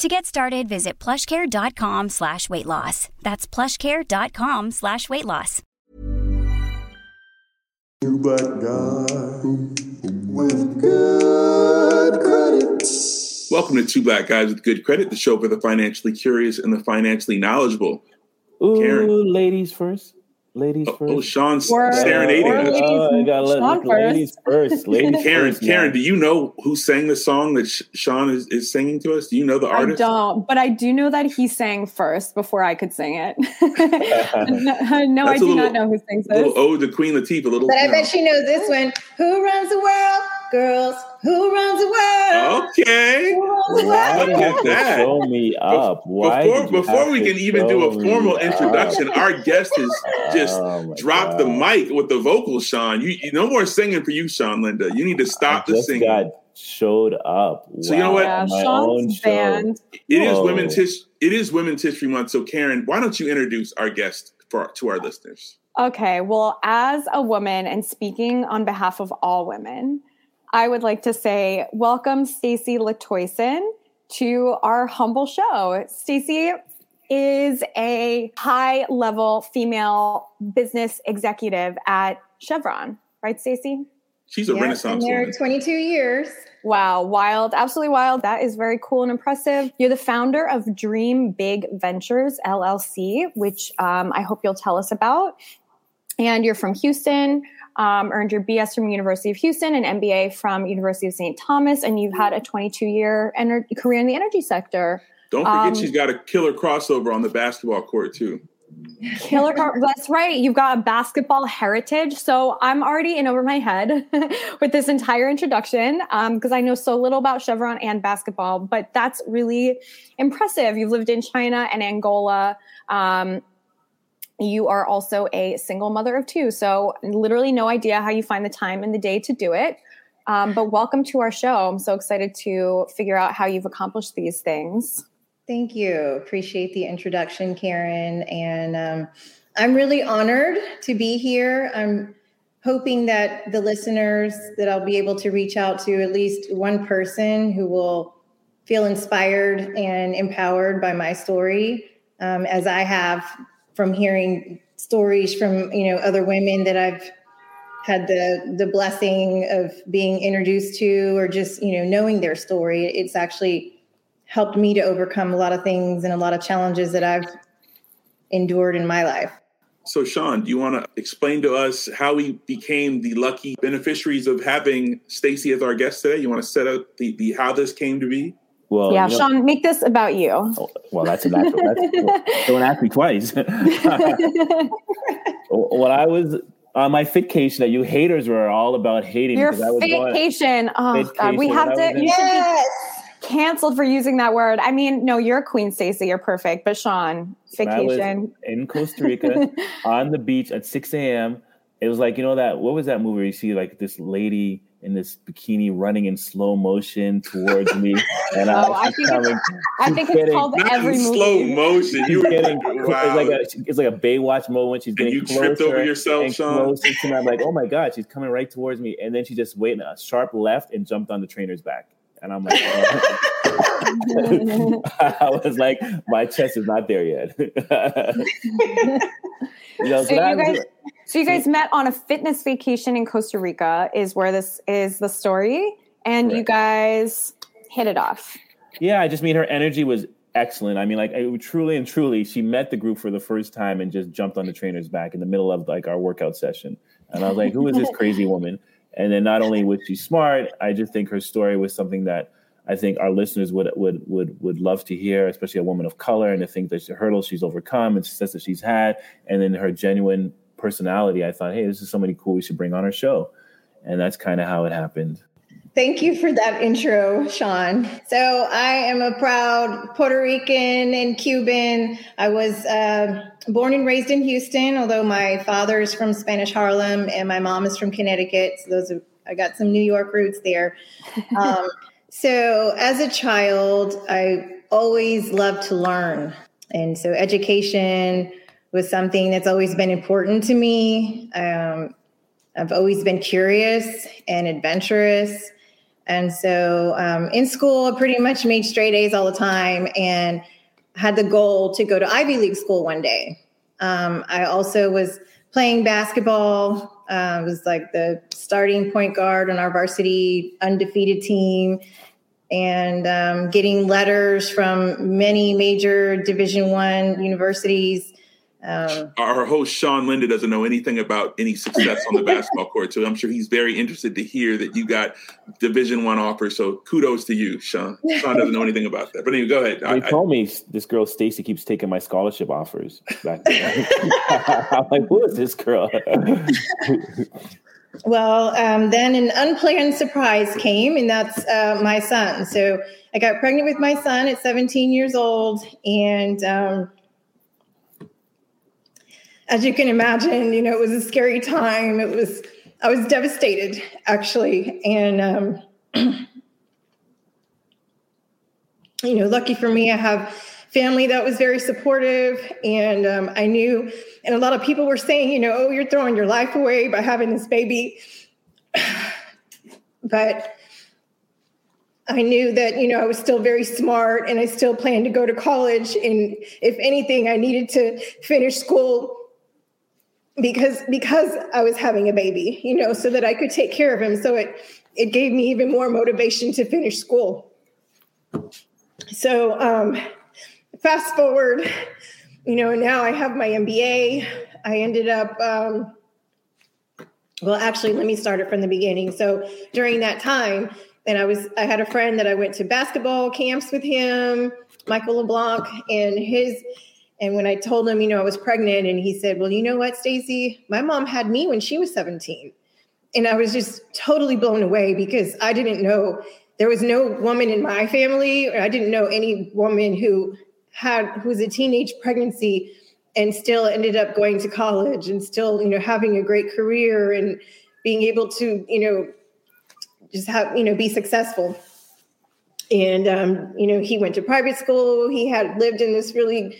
To get started, visit plushcare.com slash weight loss. That's plushcare.com slash weight loss. You but God with good credit. Welcome to Two Black Guys with Good Credit, the show for the financially curious and the financially knowledgeable. Ooh, Karen. ladies first. Ladies Oh, oh first. oh, Sean's Or- serenading or us. ladies Oh, I gotta let Sean the ladies first. Ladies Karen, first. Karen, do you know who sang the song that Sean is, is singing to us? Do you know the artist? I don't, but I do know that he sang first before I could sing it. no, no, I do little- not know who sings A little this. ode to Queen Latifah. A little. But I know. bet she knows this one. Who runs the world? Girls. Who runs the world? Okay. Who runs Why world? do you have to that. show me up? Why before before we can even do a show me formal up? introduction, our guest has just Oh my dropped the mic with the vocals, Sean. You, you no more singing for you, Sean Linda. You need to stop I the just singing. got showed up. So you know what? Yeah, on my own Sean's show. band. It is Whoa. women's his, it is women's history month. So Karen, why don't you introduce our guest for to our listeners? Okay, well, as a woman and speaking on behalf of all women, I would like to say welcome Stacy Latoyson to our humble show. Stacy is a high level female business executive at Chevron, right, Stacy? She's a Yes, Renaissance been there woman. 22 years. Wow, wild, absolutely wild. That is very cool and impressive. You're the founder of Dream Big Ventures LLC, which um, I hope you'll tell us about. And you're from Houston, um, earned your BS from University of Houston and MBA from University of St. Thomas, and you've had a 22 year ener- career in the energy sector. Don't forget, um, she's got a killer crossover on the basketball court too. Killer car. That's right. You've got a basketball heritage. So I'm already in over my head with this entire introduction because I know so little about Chevron and basketball, but that's really impressive. You've lived in China and Angola. Um, you are also a single mother of two. So literally no idea how you find the time in the day to do it. Um, but welcome to our show. I'm so excited to figure out how you've accomplished these things. Thank you. Appreciate the introduction, Karen. And um, I'm really honored to be here. I'm hoping that the listeners that I'll be able to reach out to at least one person who will feel inspired and empowered by my story, um, as I have from hearing stories from you know other women that I've had the the blessing of being introduced to, or just you know knowing their story. It's actually helped me to overcome a lot of things and a lot of challenges that I've endured in my life. So, Sean, do you want to explain to us how we became the lucky beneficiaries of having Stacy as our guest today? You want to set up the, the how this came to be? Well, yeah, you know- Sean, make this about you. oh, well, that's a natural. That's, don't ask me twice. when I was on my vacation, that you haters were all about hating Your because I was going. vacation. Oh God, we have to. I was in- You should be Yes. canceled for using that word. I mean, no, you're a queen, Stacey. You're perfect. But Sean, when I was vacation. in Costa Rica on the beach at 6 a.m. It was like you know that what was that movie where you see like this lady in this bikini running in slow motion towards me. And Oh, I, I think coming, it's, I she's think it's getting- called Not every movie. slow motion. You She's were getting wow. it's like a it's like a Baywatch moment. She's getting and you closer tripped over yourself, and Sean? closer to me. I'm like, oh my god, she's coming right towards me, and then she just waited a sharp left and jumped on the trainer's back, and I'm like, oh. I was like, my chest is not there yet. You know, So so you guys, so you guys met on a fitness vacation in Costa Rica, is where this is the story, and you guys hit it off. yeah, I just mean her energy was excellent. I mean, like I, truly and truly, she met the group for the first time and just jumped on the trainer's back in the middle of like our workout session. And I was like, who is this crazy woman? And then not only was she smart, I just think her story was something that I think our listeners would would would would love to hear, especially a woman of color and the things that the hurdles she's overcome and success that she's had, and then her genuine personality. I thought, hey, this is somebody cool we should bring on our show, and that's kind of how it happened. Thank you for that intro, Sean. So, I am a proud Puerto Rican and Cuban. I was uh, born and raised in Houston, although my father is from Spanish Harlem and my mom is from Connecticut. So, those are, I got some New York roots there. Um, so, as a child, I always loved to learn. And so, education was something that's always been important to me. Um, I've always been curious and adventurous. And so um, in school, I pretty much made straight A's all the time and had the goal to go to Ivy League school one day. Um, I also was playing basketball. Uh, I was like the starting point guard on our varsity undefeated team and um, getting letters from many major division one universities um, Our host Sean Linda doesn't know anything about any success on the basketball court, so I'm sure he's very interested to hear that you got Division One offers. So kudos to you, Sean. Sean doesn't know anything about that, but anyway, go ahead. They I, I, told me this girl Stacy keeps taking my scholarship offers. Back. I'm like, who is this girl? Well, um, then an unplanned surprise came, and that's uh, my son. So I got pregnant with my son at 17 years old, and um, as you can imagine, you know, it was a scary time. It was I was devastated actually, and um, you know, lucky for me, I have family that was very supportive, and um, I knew, and a lot of people were saying, you know, oh, you're throwing your life away by having this baby, but I knew that, you know, I was still very smart and I still planned to go to college. And if anything, I needed to finish school because because I was having a baby, you know, so that I could take care of him. So it it gave me even more motivation to finish school. So um, fast forward, you know, now I have my MBA. I ended up um, well, actually, let me start it from the beginning. So during that time, and I was I had a friend that I went to basketball camps with him, Michael LeBlanc, and his and when I told him, you know, I was pregnant, and he said, Well, you know what, Stacy? My mom had me when she was 17. And I was just totally blown away because I didn't know there was no woman in my family, or I didn't know any woman who had who was a teenage pregnancy and still ended up going to college and still, you know, having a great career and being able to, you know, just have, you know, be successful. And um, you know, he went to private school. He had lived in this really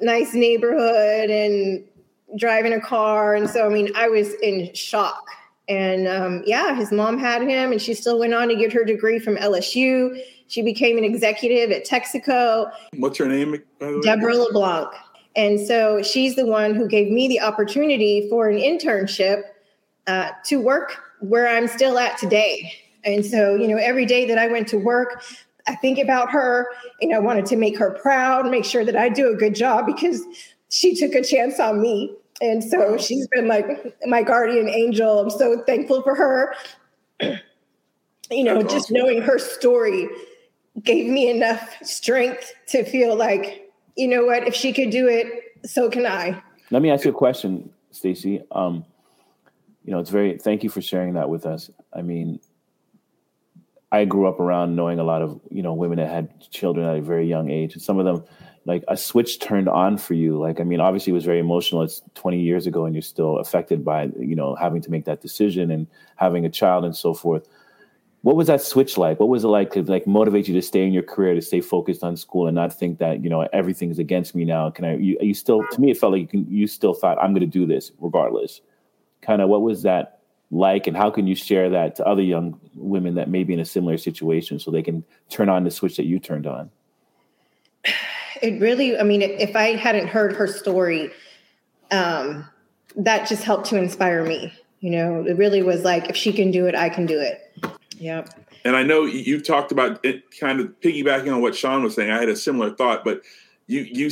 nice neighborhood and driving a car. And so, I mean, I was in shock. And um, yeah, his mom had him, and she still went on to get her degree from LSU. She became an executive at Texaco. what's her name? By the way? Deborah LeBlanc. And so she's the one who gave me the opportunity for an internship uh, to work where I'm still at today. And so, you know, every day that I went to work, I think about her and I wanted to make her proud, make sure that I do a good job because she took a chance on me. And so she's been like my guardian angel. I'm so thankful for her. you know, That's just awesome. knowing her story gave me enough strength to feel like, you know what, if she could do it, so can I. Let me ask you a question, Stacy. Um, you know, it's very. Thank you for sharing that with us. I mean, I grew up around knowing a lot of you know women that had children at a very young age, and some of them like a switch turned on for you? Like, I mean, obviously it was very emotional. It's 20 years ago and you're still affected by, you know, having to make that decision and having a child and so forth. What was that switch like? What was it like to like motivate you to stay in your career, to stay focused on school and not think that, you know, everything is against me now? Can I, you, you still, to me, it felt like you can, you still thought I'm going to do this regardless. Kind of what was that like and how can you share that to other young women that may be in a similar situation so they can turn on the switch that you turned on? it really i mean if i hadn't heard her story um, that just helped to inspire me you know? It really was like if she can do it i can do it. Yep. And i know you've talked about it kind of piggybacking on what sean was saying. I had a similar thought but you you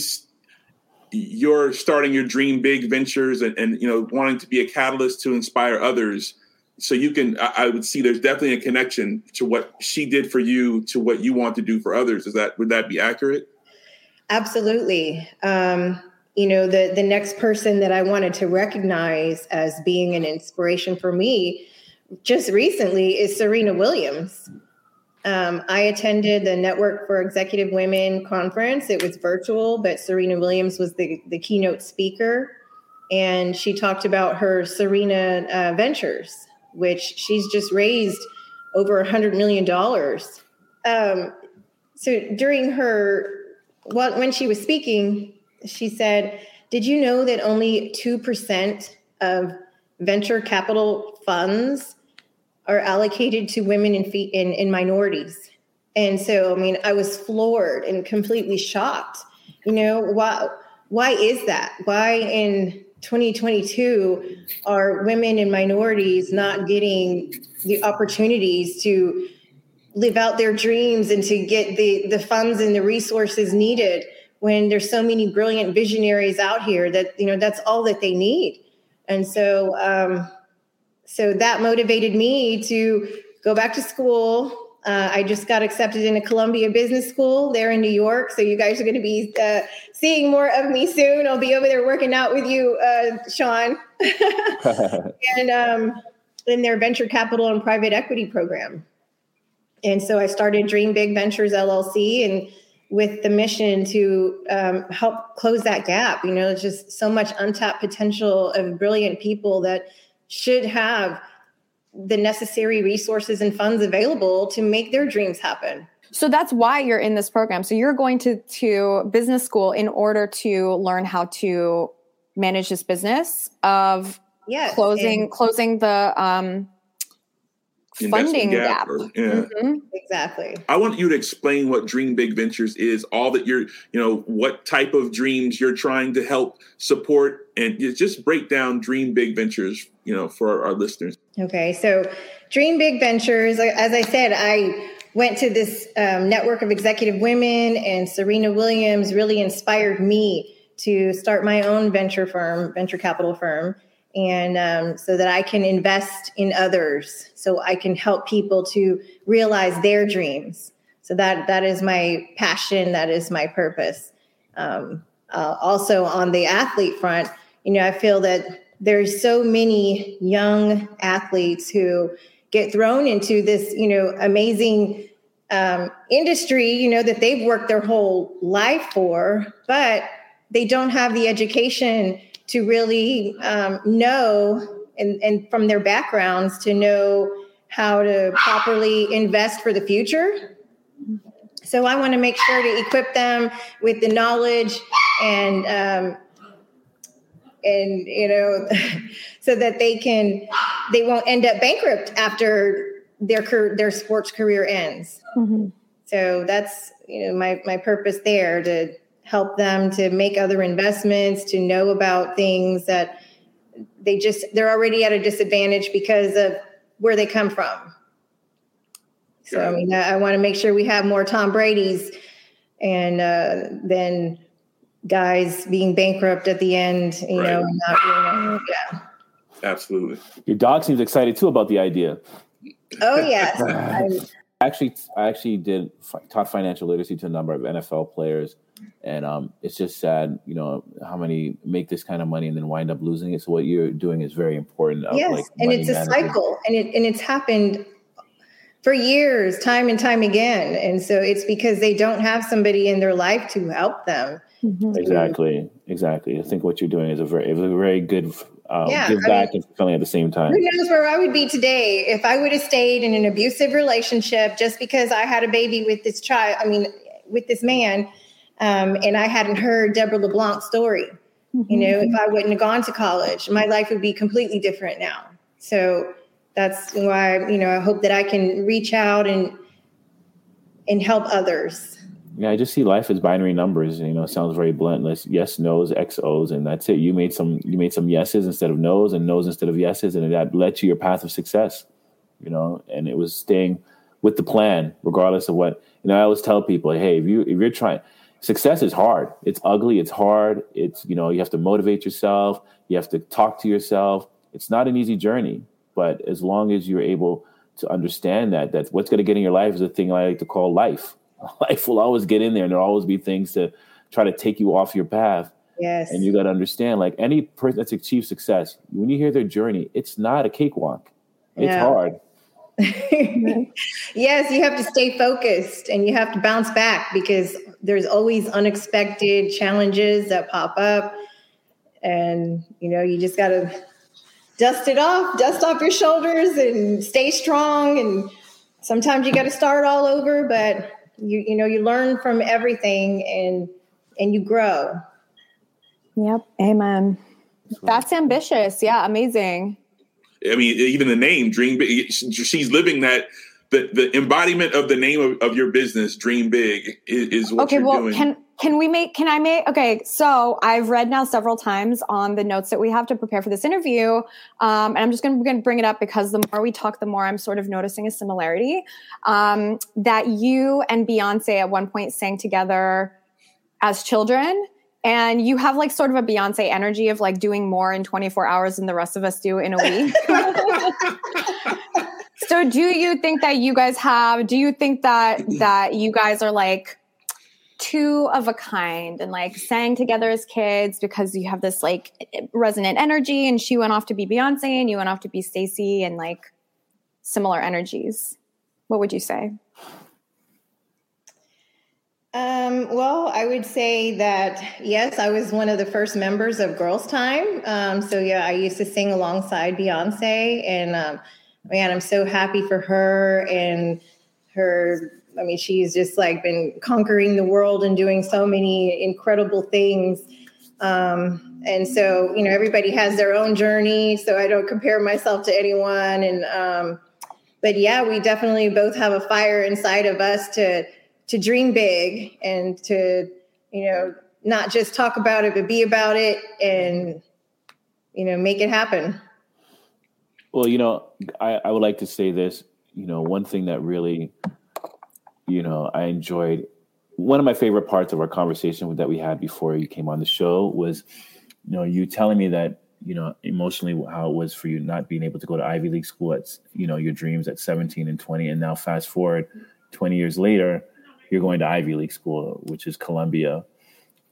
you're starting your dream big ventures and, and you know wanting to be a catalyst to inspire others so you can I, I would see there's definitely a connection to what she did for you to what you want to do for others is that would that be accurate Absolutely. Um, you know, the the next person that I wanted to recognize as being an inspiration for me just recently is Serena Williams. Um, I attended the Network for Executive Women conference. It was virtual, but Serena Williams was the, the keynote speaker. And she talked about her Serena uh, Ventures, which she's just raised over a $100 million. Um, so during her well, when she was speaking, she said, Did you know that only 2% of venture capital funds are allocated to women and in, in minorities? And so, I mean, I was floored and completely shocked. You know, why, why is that? Why in 2022 are women and minorities not getting the opportunities to live out their dreams and to get the the funds and the resources needed when there's so many brilliant visionaries out here that you know that's all that they need and so um, so that motivated me to go back to school. Uh, i just got accepted into columbia business school there in new york. So you guys are going to be uh, seeing more of me soon. I'll be over there working out with you uh, sean. And um, in their venture capital and private equity program. And so I started Dream Big Ventures LLC and with the mission to um, help close that gap. You know, it's just so much untapped potential of brilliant people that should have the necessary resources and funds available to make their dreams happen. So that's why you're in this program. So you're going to to business school in order to learn how to manage this business of yes, closing closing the um, funding gap. gap. Or, yeah. Mm-hmm. Exactly. I want you to explain what Dream Big Ventures is, all that you're, you know, what type of dreams you're trying to help support, and just break down Dream Big Ventures, you know, for our, our listeners. Okay. So, Dream Big Ventures, as I said, I went to this um, network of executive women, and Serena Williams really inspired me to start my own venture firm, venture capital firm and um, so that I can invest in others, so I can help people to realize their dreams. So that that is my passion. That is my purpose. Um, uh, also on the athlete front, you know, I feel that there's so many young athletes who get thrown into this, you know, amazing um, industry, you know, that they've worked their whole life for, but they don't have the education to really um, know and, and from their backgrounds to know how to properly invest for the future. So I want to make sure to equip them with the knowledge and um, and you know so that they can they won't end up bankrupt after their career, their sports career ends. Mm-hmm. So that's you know my my purpose there to help them to make other investments, to know about things that they just they're already at a disadvantage because of where they come from. So I mean, I, I want to make sure we have more Tom Brady's and uh, then guys being bankrupt at the end, you right. know, not, you know, yeah. Absolutely. Your dog seems excited too about the idea. Oh yes. actually, I actually did taught financial literacy to a number of NFL players, and um, it's just sad, you know, how many make this kind of money and then wind up losing it. So what you're doing is very important. Yes, like and it's a management. cycle, and it and it's happened for years, time and time again. And so it's because they don't have somebody in their life to help them. Mm-hmm. Exactly, exactly. I think what you're doing is a very, a very good um, Yeah, give I back mean- and fulfilling at the same time. Who knows where I would be today if I would have stayed in an abusive relationship just because I had a baby with this child, I mean, with this man, um, and I hadn't heard Deborah LeBlanc's story. You know, if I wouldn't have gone to college, my life would be completely different now. So that's why, you know, I hope that I can reach out and and help others. Yeah, I just see life as binary numbers. You know, it sounds very blunt. Let's yes, no's, X, O's, and that's it. You made some you made some yeses instead of no's, and no's instead of yeses, and that led to your path of success. You know, and it was staying with the plan, regardless of what. You know, I always tell people, hey, if you if you're trying, success is hard. It's ugly. It's hard. It's you know, you have to motivate yourself. You have to talk to yourself. It's not an easy journey, but as long as you're able to understand that, that what's going to get in your life is a thing I like to call life. Life will always get in there, and there'll always be things to try to take you off your path. Yes. And you got to understand, like any person that's achieved success, when you hear their journey, it's not a cakewalk. It's Yeah. hard. yes, you have to stay focused and you have to bounce back because there's always unexpected challenges that pop up. And, you know, you just got to dust it off, dust off your shoulders and stay strong. And sometimes you got to start all over, but you, you know, you learn from everything and, and you grow. Yep. Amen. That's ambitious. Yeah. Amazing. I mean, even the name Dream Big, she's living that. The, the embodiment of the name of, of your business, Dream Big, is, is what okay you're well doing. can can we make can i make okay so i've read now several times on the notes that we have to prepare for this interview um, and i'm just going to bring it up because the more we talk the more i'm sort of noticing a similarity um, that you and beyonce at one point sang together as children and you have like sort of a beyonce energy of like doing more in 24 hours than the rest of us do in a week so do you think that you guys have do you think that that you guys are like two of a kind and like sang together as kids because you have this like resonant energy and she went off to be Beyonce and you went off to be Stacy and like similar energies. What would you say? Um, well, I would say that yes, I was one of the first members of Girls Tyme. Um, so yeah, I used to sing alongside Beyonce, and um, man, I'm so happy for her and her. I mean, she's just like been conquering the world and doing so many incredible things. Um, and so, you know, everybody has their own journey. So I don't compare myself to anyone. And um, but yeah, we definitely both have a fire inside of us to to dream big and to you know not just talk about it but be about it and you know make it happen Well, you know, I, I would like to say this. You know, one thing that really, you know, I enjoyed. One of my favorite parts of our conversation that we had before you came on the show was, you know, you telling me that you know emotionally how it was for you not being able to go to Ivy League school at you know your dreams at 17 and 20, and now fast forward 20 years later, you're going to Ivy League school, which is Columbia.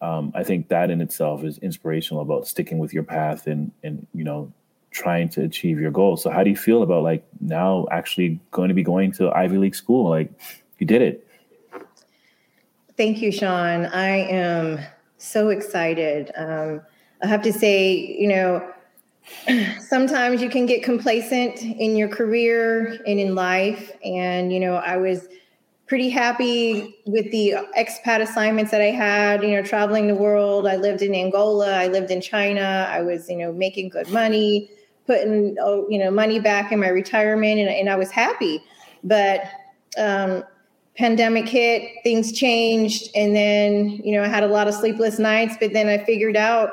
Um, I think that in itself is inspirational about sticking with your path and and you know trying to achieve your goals. So how do you feel about like now actually going to be going to Ivy League school? Like you did it. thank you sean i am so excited um, i have to say you know sometimes you can get complacent in your career and in life and you know i was pretty happy with the expat assignments that I had, you know, traveling the world. I lived in Angola, I lived in China. I was, you know, making good money, putting, oh, you know, money back in my retirement, and, and I was happy. But um, pandemic hit, things changed, and then, you know, I had a lot of sleepless nights. But then I figured out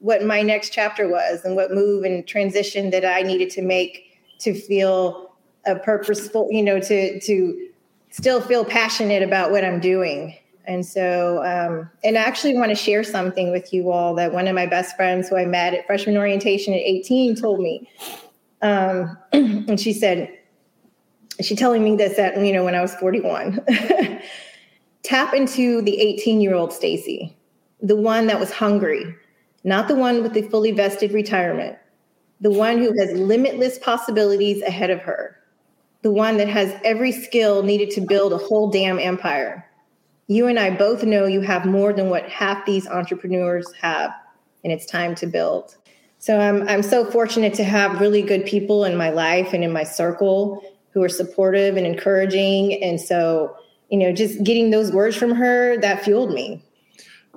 what my next chapter was and what move and transition that I needed to make to feel a purposeful, you know, to to still feel passionate about what I'm doing. And so, um, and I actually want to share something with you all that one of my best friends who I met at freshman orientation at 18 told me. Um, and she said, she telling me this at, you know, when I was 41, tap into the 18 year old Stacy, the one that was hungry, not the one with the fully vested retirement, the one who has limitless possibilities ahead of her the one that has every skill needed to build a whole damn empire. you and I both know you have more than what half these entrepreneurs have, and it's time to build. So I'm I'm so fortunate to have really good people in my life and in my circle who are supportive and encouraging. And so, you know, just getting those words from her that fueled me.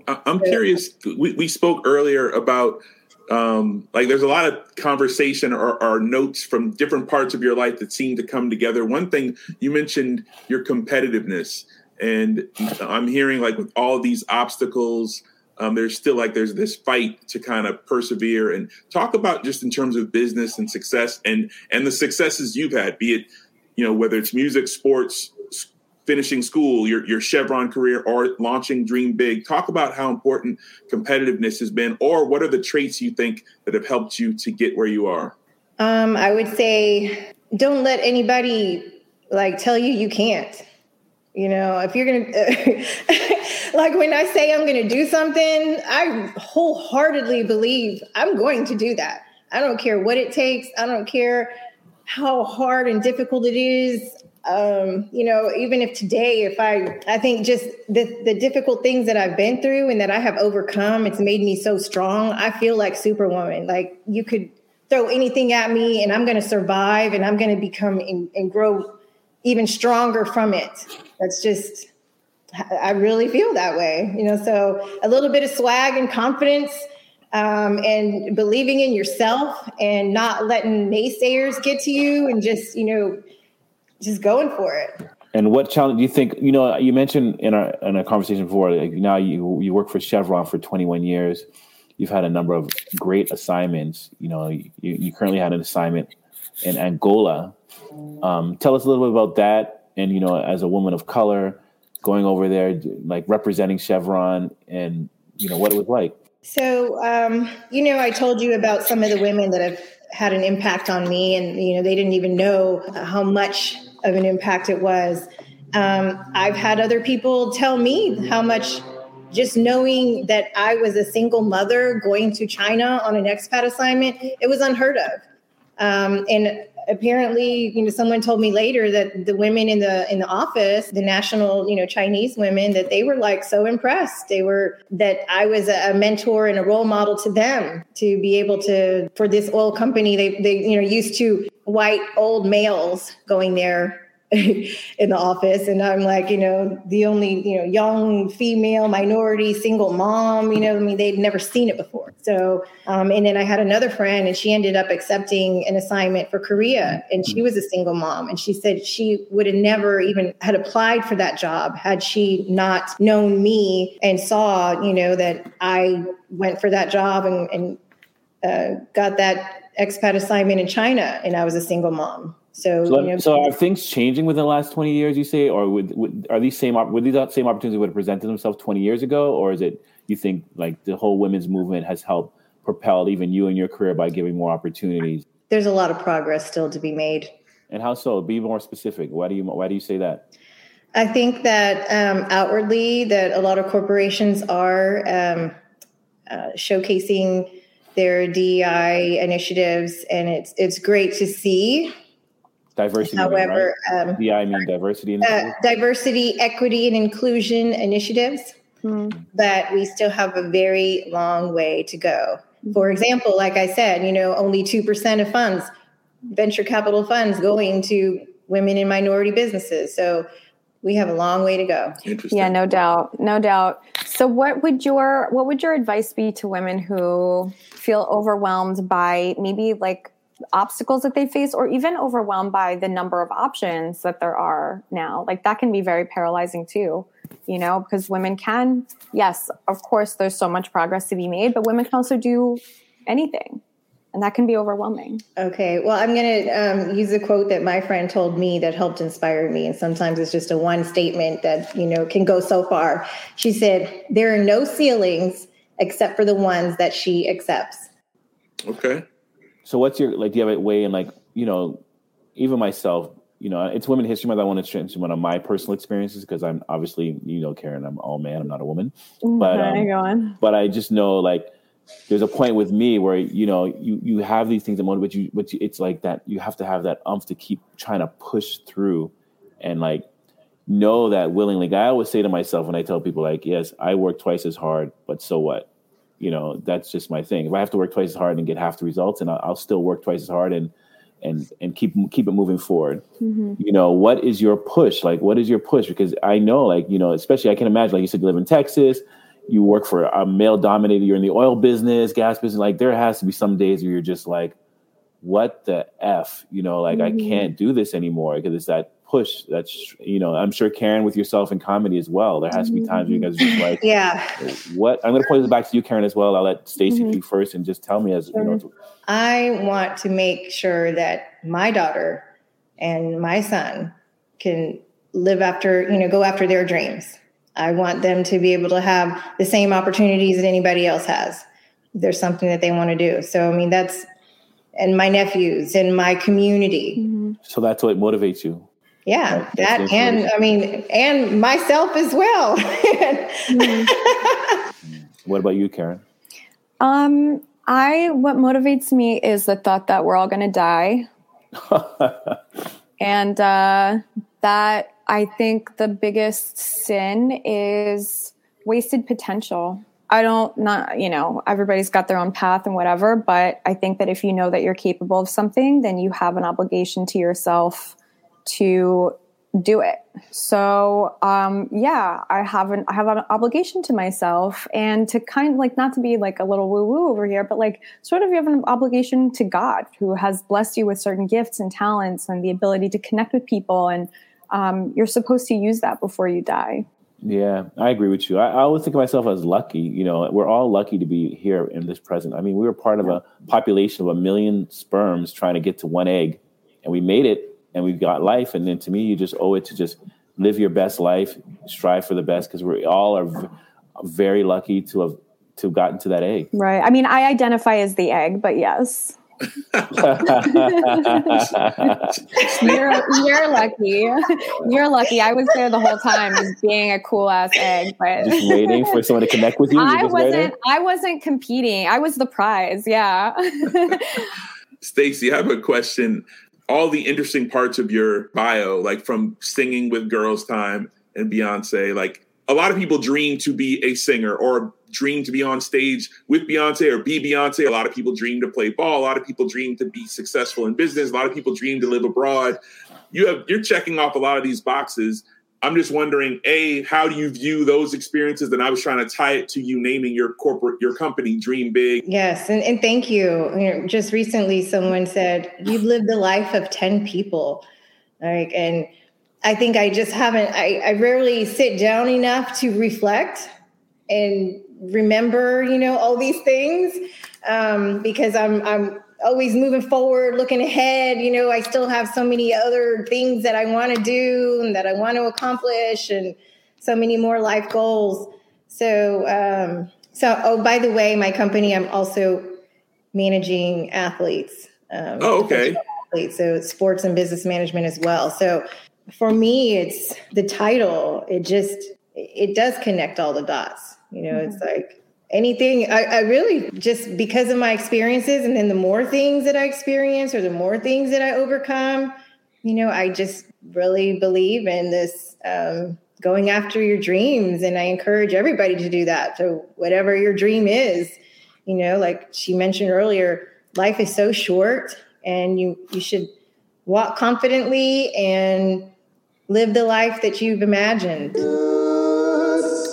I'm curious. We, we spoke earlier about um, like there's a lot of conversation or, or, notes from different parts of your life that seem to come together. One thing you mentioned your competitiveness, and I'm hearing like with all these obstacles, um, there's still like there's this fight to kind of persevere and talk about just in terms of business and success and and the successes you've had, be it you know whether it's music, sports, finishing school, your your Chevron career, or launching Dream Big. Talk about how important competitiveness has been, or what are the traits you think that have helped you to get where you are. Um, I would say don't let anybody like tell you you can't. You know, if you're gonna like when I say I'm gonna do something, I wholeheartedly believe I'm going to do that. I don't care what it takes. I don't care how hard and difficult it is um, you know, even if today, if I, I think just the, the difficult things that I've been through and that I have overcome, it's made me so strong. I feel like Superwoman. Like you could throw anything at me and I'm going to survive and I'm going to become and, and grow even stronger from it. That's just, I really feel that way, you know. So a little bit of swag and confidence, um, and believing in yourself, and not letting naysayers get to you, and just you know just going for it. And what challenge do you think? You know, you mentioned in our in a conversation before. Like now, you you work for Chevron for 21 years. You've had a number of great assignments. You know, you, you currently had an assignment in Angola. Um, tell us a little bit about that. And you know, as a woman of color, going over there, like representing Chevron, and you know what it was like. So, um, you know, I told you about some of the women that have had an impact on me, and you know, they didn't even know how much of an impact it was. Um, I've had other people tell me how much just knowing that I was a single mother going to China on an expat assignment, it was unheard of. Um, and apparently, you know, someone told me later that the women in the in the office, the national, you know, Chinese women, that they were like so impressed. They were that I was a mentor and a role model to them to be able to for this oil company. They they you know used to white old males going there in the office. And i'm like you know the only you know young female minority single mom you know i mean they'd never seen it before. So um, and then i had another friend and she ended up accepting an assignment for korea and she was a single mom. And she said she would have never even had applied for that job had she not known me and saw you know that i went for that job and, and uh, got that expat assignment in China, and I was a single mom. So, so, you know, so are things changing within the last twenty years? You say, or would, would are these same would these same opportunities would have presented themselves twenty years ago, or is it you think like the whole women's movement has helped propel even you and your career by giving more opportunities? There's a lot of progress still to be made. And how so? Be more specific. Why do you why do you say that? I think that um, outwardly, that a lot of corporations are um, uh, showcasing their DEI initiatives, and it's it's great to see. Diversity. However, right? um, DEI mean diversity. Uh, diversity, equity, and inclusion initiatives. Mm-hmm. But we still have a very long way to go. For example, like I said, you know, only two percent of funds, venture capital funds, going to women and minority businesses. So we have a long way to go. Yeah, no doubt, no doubt. So, what would your what would your advice be to women who feel overwhelmed by maybe like obstacles that they face, or even overwhelmed by the number of options that there are now? Like that can be very paralyzing too. You know, because women can, yes, of course, there's so much progress to be made, but women can also do anything and that can be overwhelming. Okay, well, I'm going to um, use a quote that my friend told me that helped inspire me, and sometimes it's just a one statement that you know can go so far. She said, "There are no ceilings except for the ones that she accepts." Okay. So, what's your like? Do you have a way, and like you know, even myself, you know, it's Women History Month. I want to share one of my personal experiences because I'm obviously, you know, Karen, I'm all man, I'm not a woman, but um, but I just know like there's a point with me where you know you you have these things that motivate you, but it's like that you have to have that umph to keep trying to push through, and like know that willingly. Like I always say to myself when I tell people, like, yes, I work twice as hard, but so what? You know, that's just my thing. If I have to work twice as hard and get half the results, and I'll, I'll still work twice as hard and and and keep keep it moving forward. Mm-hmm. You know, what is your push? Like, what is your push? Because I know, like, you know, especially I can imagine, like you said, you live in Texas, you work for a male dominated, you're in the oil business, gas business. Like, there has to be some days where you're just like, what the f? You know, like Mhm. I can't do this anymore because it's that push. That's you know, I'm sure Karen with yourself in comedy as well. There has to be times where you guys are just like, Yeah. what? I'm going to point this back to you, Karen, as well. I'll let Stacy Mhm. speak first and just tell me as you know. I want to make sure that my daughter and my son can live after, you know, go after their dreams. I want them to be able to have the same opportunities that anybody else has. There's something that they want to do. So, I mean, that's, and my nephews and my community. Mm-hmm. So that's what motivates you. Yeah, Right, that's that, and I mean, and myself as well. What about you, Karen? Um, I what motivates me is the thought that we're all going to die, and uh, that I think the biggest sin is wasted potential. I don't not you know everybody's got their own path and whatever, but I think that if you know that you're capable of something, then you have an obligation to yourself to do it. So um, yeah, I have an I have an obligation to myself and to kind of like not to be like a little woo woo over here, but like sort of you have an obligation to God who has blessed you with certain gifts and talents and the ability to connect with people, and um, you're supposed to use that before you die. Yeah, I agree with you. I, I always think of myself as lucky. You know, we're all lucky to be here in this present. I mean, we were part of a population of a million sperms trying to get to one egg, and we made it, and we've got life. And then to me, you just owe it to just live your best life, strive for the best, because we all are v- very lucky to have to have gotten to that egg. Right. I mean, I identify as the egg, but yes. you're, you're lucky. You're lucky. I was there the whole time, just being a cool ass egg. But just waiting for someone to connect with you. I wasn't. waiting? I wasn't competing. I was the prize. Yeah. Stacy, I have a question. All the interesting parts of your bio, like from singing with Girls Tyme and Beyonce, like a lot of people dream to be a singer or dream to be on stage with Beyonce or be Beyonce. A lot of people dream to play ball. A lot of people dream to be successful in business. A lot of people dream to live abroad. You have you're checking off a lot of these boxes. I'm just wondering, A, how do you view those experiences? And I was trying to tie it to you naming your corporate, your company, Dream Big. Yes, and, and thank you. you know, just recently, someone said you've lived the life of ten people, like, and I think I just haven't. I, I rarely sit down enough to reflect and remember, you know, all these things um, because I'm I'm always moving forward, looking ahead. You know, I still have so many other things that I want to do and that I want to accomplish, and so many more life goals. So, um, so oh, by the way, my company, I'm also managing athletes. Um, Oh, okay. athletes, so sports and business management as well. So, for me, it's the title. It just it does connect all the dots. You know, it's like anything. I, I really just because of my experiences and then the more things that i experience or the more things that i overcome you know i just really believe in this um, going after your dreams. And i encourage everybody to do that. So whatever your dream is you know like she mentioned earlier life is so short and you you should walk confidently and live the life that you've imagined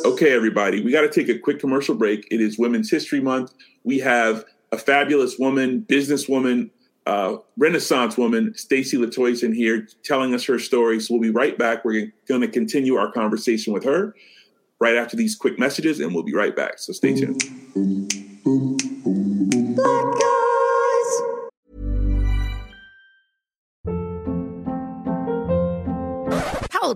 Okay, everybody, we got to take a quick commercial break. It is Women's History Month. We have a fabulous woman, businesswoman, uh, Renaissance woman, Stacy Latoyson here, telling us her story. So we'll be right back. We're going to continue our conversation with her right after these quick messages, and we'll be right back. So stay tuned.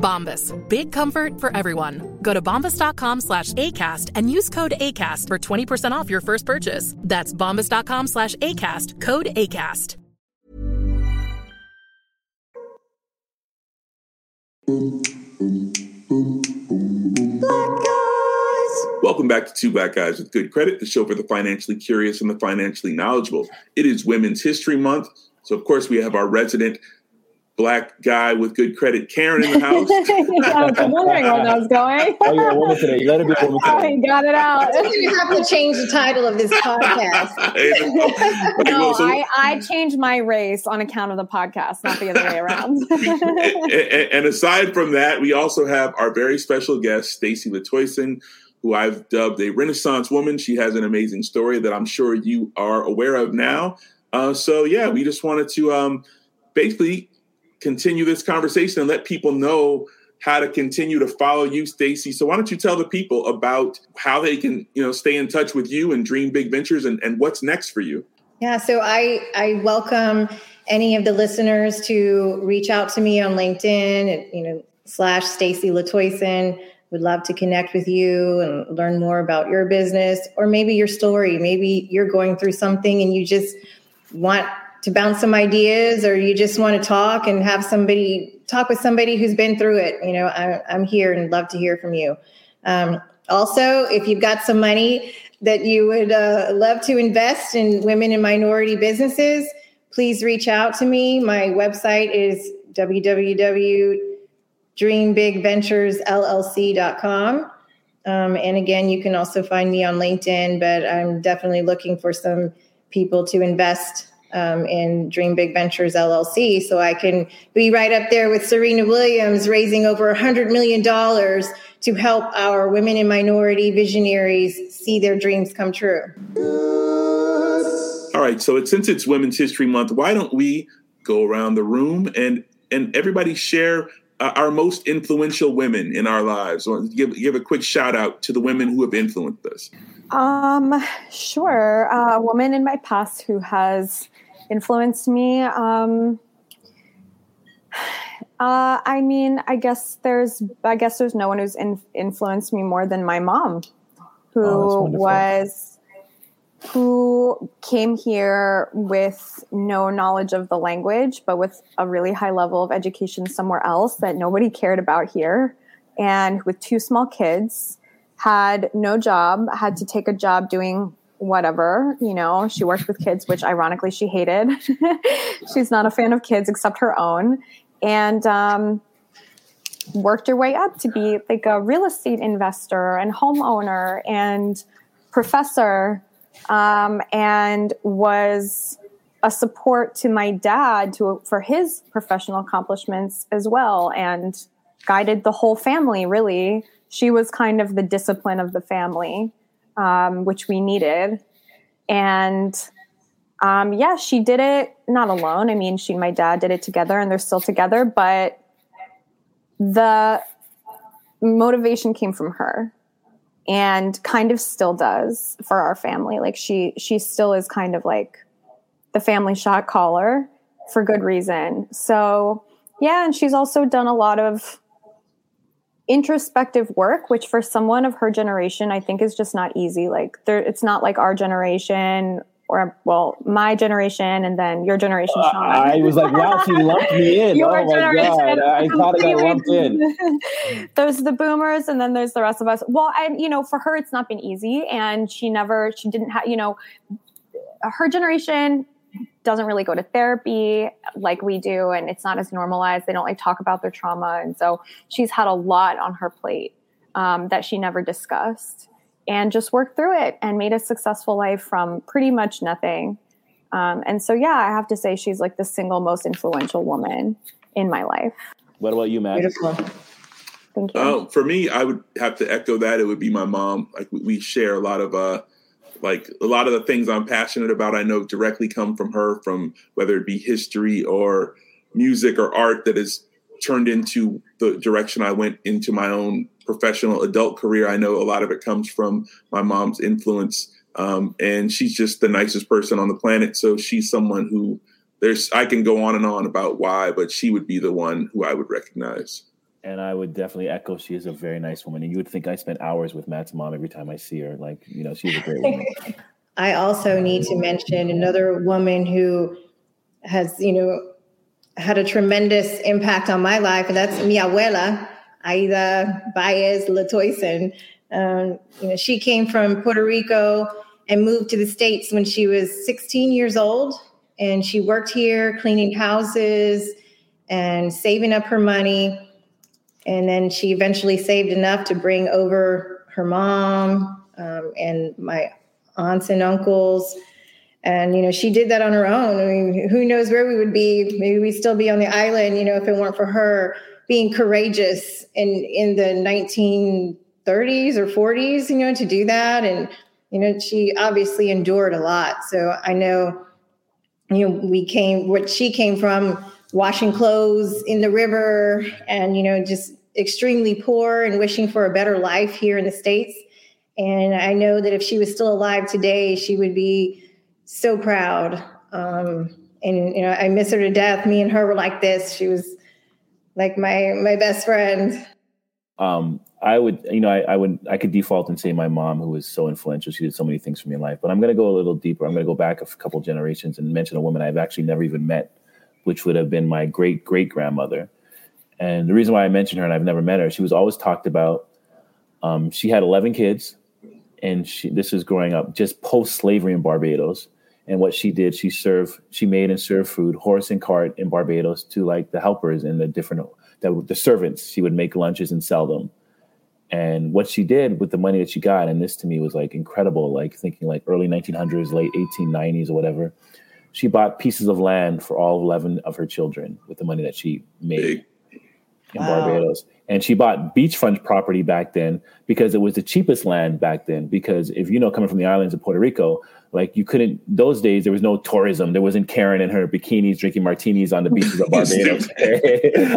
Bombas. Big comfort for everyone. Go to bombas.com slash ACAST and use code ACAST for 20% off your first purchase. That's bombas.com slash ACAST. Code ACAST. Welcome back to Two Black Guys with Good Credit, the show for the financially curious and the financially knowledgeable. It is Women's History Month. So, of course, we have our resident black guy with good credit, Karen, in the house. I was wondering where that was going. Oh, you're a woman today. You gotta be a woman I today. got it out. You have to change the title of this podcast. No, So- I, I changed my race on account of the podcast, not the other way around. and, and- and aside from that, we also have our very special guest, Stacy Latoyson, who I've dubbed a Renaissance woman. She has an amazing story that I'm sure you are aware of now. Uh, so yeah, we just wanted to um, basically continue this conversation and let people know how to continue to follow you, Stacy. So why don't you tell the people about how they can, you know, stay in touch with you and dream big ventures and, and what's next for you? Yeah, so I I welcome any of the listeners to reach out to me on LinkedIn, and, you know, slash Stacy Latoyson. Would love to connect with you and learn more about your business or maybe your story. Maybe you're going through something and you just want to bounce some ideas or you just want to talk and have somebody talk with somebody who's been through it. You know, I, I'm here and love to hear from you. Um, also, if you've got some money that you would uh, love to invest in women and minority businesses, please reach out to me. My website is www.dreambigventuresllc.com. Um, and again, you can also find me on LinkedIn, but I'm definitely looking for some people to invest um, in Dream Big Ventures LLC so I can be right up there with Serena Williams raising over $100 million to help our women and minority visionaries see their dreams come true. All right, so it, since it's Women's History Month, why don't we go around the room and and everybody share uh, our most influential women in our lives? Or give give a quick shout out to the women who have influenced us. Um, sure. Uh, a woman in my past who has influenced me. Um, uh, I mean, I guess there's, I guess there's no one who's in, influenced me more than my mom, who Oh, was, who came here with no knowledge of the language, but with a really high level of education somewhere else that nobody cared about here, and with two small kids had no job, had to take a job doing whatever, you know, she worked with kids, which ironically she hated. She's not a fan of kids except her own. And um, worked her way up to be like a real estate investor and homeowner and professor um, and was a support to my dad to for his professional accomplishments as well and guided the whole family really she was kind of the discipline of the family um, which we needed. And um, yeah she did it not alone. I mean she and my dad did it together and they're still together but the motivation came from her and kind of still does for our family. Like she she still is kind of like the family shot caller for good reason. So yeah and she's also done a lot of introspective work which for someone of her generation i think is just not easy like there it's not like our generation or well my generation and then your generation uh, Sean. I was like, wow, she lumped me in. Your oh my god, I thought I got lumped in. there's the boomers and then there's the rest of us well and you know for her it's not been easy and she never she didn't have you know her generation doesn't really go to therapy like we do and it's not as normalized they don't like talk about their trauma and so she's had a lot on her plate um, that she never discussed and just worked through it and made a successful life from pretty much nothing um, and so yeah i have to say she's like the single most influential woman in my life what about you matt Beautiful. thank you Uh, for me, I would have to echo that. It would be my mom. Like we, we share a lot of uh, like a lot of the things I'm passionate about. I know directly come from her, from whether it be history or music or art that has turned into the direction I went into my own professional adult career. I know a lot of it comes from my mom's influence, um, and she's just the nicest person on the planet. So she's someone who there's I can go on and on about why, but she would be the one who I would recognize. And I would definitely echo. She is a very nice woman, and you would think I spent hours with Matt's mom every time I see her. Like, you know, she's a great woman. I also need to mention another woman who has, you know, had a tremendous impact on my life, and that's mi abuela, Aida Baez Latoyson. Um, you know, she came from Puerto Rico and moved to the States when she was 16 years old, and she worked here cleaning houses and saving up her money. And then she eventually saved enough to bring over her mom um, and my aunts and uncles. And, you know, she did that on her own. I mean, who knows where we would be? Maybe we'd still be on the island, you know, if it weren't for her being courageous in, in the 1930s or 40s, you know, to do that. And, you know, she obviously endured a lot. So I know, you know, we came, what she came from, washing clothes in the river and, you know, just extremely poor and wishing for a better life here in the States. And I know that if she was still alive today, she would be so proud. Um, and you know, I miss her to death. Me and her were like this. She was like my my best friend. Um, I would, you know, I, I would, I could default and say my mom, who was so influential. She did so many things for me in life. But I'm going to go a little deeper. I'm going to go back a couple generations and mention a woman I've actually never even met, which would have been my great great grandmother. And the reason why I mentioned her and I've never met her, she was always talked about. Um, she had 11 kids, and she, this was growing up just post slavery in Barbados. And what she did, she served, she made and served food, horse and cart in Barbados to like the helpers and the different, the, the servants. She would make lunches and sell them. And what she did with the money that she got, and this to me was like incredible, like thinking like early 1900s, late 1890s or whatever. She bought pieces of land for all 11 of her children with the money that she made in Wow. Barbados. And she bought beachfront property back then because it was the cheapest land back then. Because if you know, coming from the islands of Puerto Rico, like you couldn't, those days, there was no tourism. There wasn't Karen in her bikinis drinking martinis on the beaches of Barbados.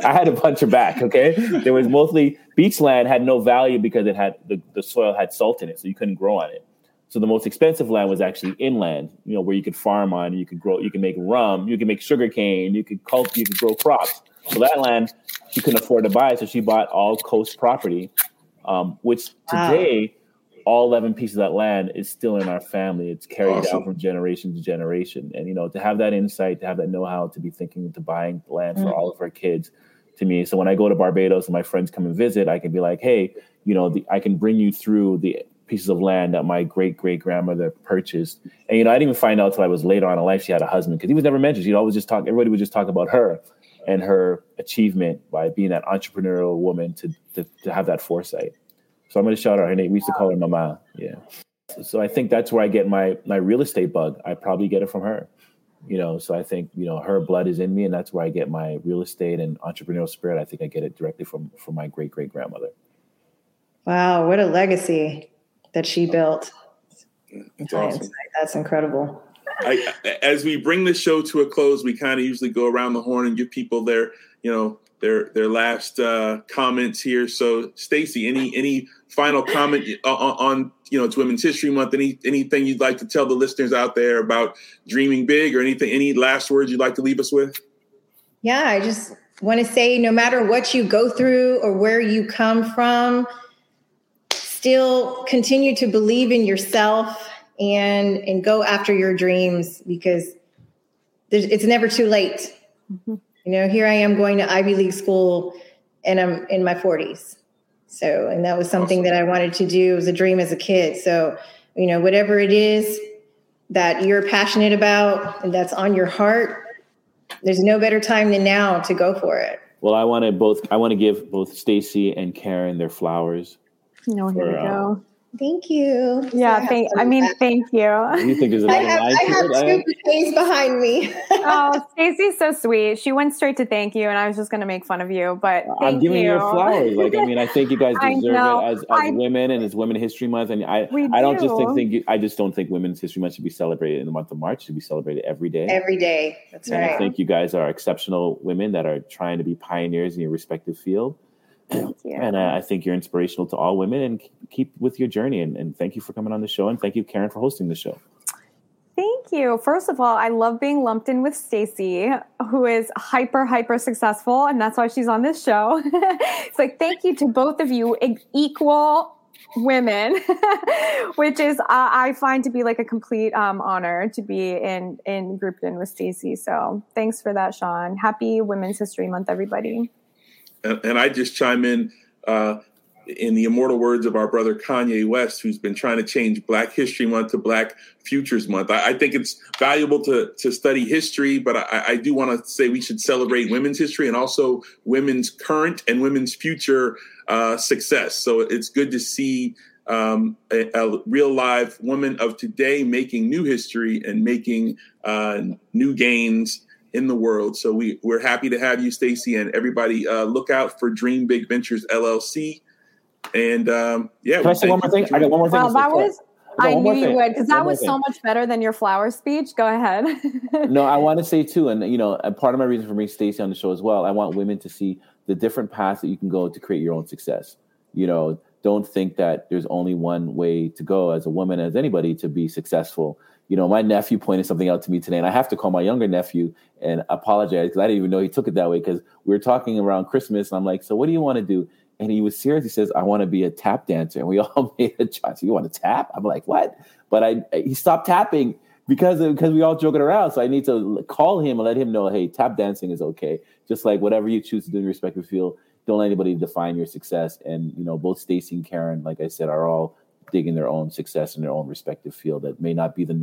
I had a bunch of back, okay? There was mostly beach land had no value because it had the, the soil had salt in it, so you couldn't grow on it. So the most expensive land was actually inland, you know, where you could farm on, you could grow, you can make rum, you can make sugar cane, you could cult, you could grow crops. So that land she couldn't afford to buy, so she bought all coast property, um, which Wow. today all 11 pieces of that land is still in our family. It's carried Awesome. down from generation to generation. And, you know, to have that insight, to have that know how, to be thinking to buying land for Mm. all of our kids to me. So when I go to Barbados and my friends come and visit, I can be like, hey, you know, the, I can bring you through the pieces of land that my great great grandmother purchased. And, you know, I didn't even find out till I was later on in life she had a husband because he was never mentioned. She'd always just talk, everybody would just talk about her and her achievement by being that entrepreneurial woman to, to, to have that foresight. So I'm going to shout out her name. We used to call her Mama. Yeah. So I think that's where I get my my real estate bug. I probably get it from her. You know, so I think you know her blood is in me, and that's where I get my real estate and entrepreneurial spirit. I think I get it directly from from my great great grandmother. Wow, what a legacy that she built. That's awesome. That's incredible. I, as we bring the show to a close, we kind of usually go around the horn and give people their, you know, their their last uh, comments here. So, Stacy, any any final comment on, on you know it's Women's History Month? Any anything you'd like to tell the listeners out there about dreaming big, or anything? Any last words you'd like to leave us with? Yeah, I just want to say no matter what you go through or where you come from, still continue to believe in yourself and and go after your dreams because there's, it's never too late. You know, here I am going to Ivy League school and I'm in my 40s. So, and that was something that I wanted to do. It was a dream as a kid. So, you know, whatever it is, that you're passionate about and that's on your heart, there's no better time than now to go for it. Well, I want to both. I want to give both Stacy and Karen their flowers. No, here we For, uh, go. Thank you. Yeah, thank. I mean, thank you. You think there's I have, line I have two bouquets behind me. oh, Stacey's so sweet. She went straight to thank you, and I was just going to make fun of you, but I'm giving you you. flowers. Like, I mean, I think you guys deserve it as, as I- women and as Women History Month. And I, I don't just do. think, think I just don't think Women's History Month should be celebrated in the month of March. It should be celebrated every day. Every day. That's and I think you guys are exceptional women that are trying to be pioneers in your respective field. Thank you. And uh, I think you're inspirational to all women and keep- with your journey. And, and thank you for coming on the show. And thank you, Karen, for hosting the show. Thank you. First of all, I love being lumped in with Stacy, who is hyper, hyper successful, and that's why she's on this show. it's like, thank you to both of you, equal women, which is uh, I find to be like a complete um, honor to be in in grouped in with Stacy. So thanks for that, Sean. Happy Women's History Month, everybody. And, and I just chime in uh, in the immortal words of our brother Kanye West, who's been trying to change Black History Month to Black Futures Month. I, I think it's valuable to to study history, but I, I do want to say we should celebrate women's history and also women's current and women's future uh, success. So it's good to see. Um, a, a real live woman of today making new history and making uh, new gains in the world. So we we're happy to have you, Stacy, and everybody. Uh, look out for Dream Big Ventures LLC. And um, yeah, Can I say one more thing? I got one more thing. Wow, to say. that was. No, I knew more you would because that more was so much better than your flower speech. Go ahead. no, I want to say too, and you know, and part of my reason for bringing Stacy on the show as well, I want women to see the different paths that you can go to create your own success. You know, don't think that there's only one way to go as a woman, as anybody, to be successful. You know, my nephew pointed something out to me today, and I have to call my younger nephew and apologize because I didn't even know he took it that way. Because we were talking around Christmas, and I'm like, "So, what do you want to do?" And he was serious. He says, "I want to be a tap dancer." And we all made a choice. You want to tap? I'm like, "What?" But I he stopped tapping because because we all joking around. So I need to call him and let him know, hey, tap dancing is okay. Just like whatever you choose to do in your respective field, don't let anybody define your success. And you know, both Stacy and Karen, like I said, are all digging their own success in their own respective field that may not be the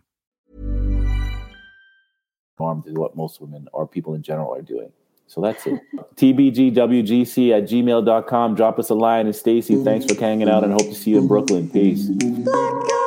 Norm to what most women or people in general are doing. So that's it. TBGWGC at gmail.com. Drop us a line. And Stacy, thanks for hanging out and hope to see you in Brooklyn. Peace. Black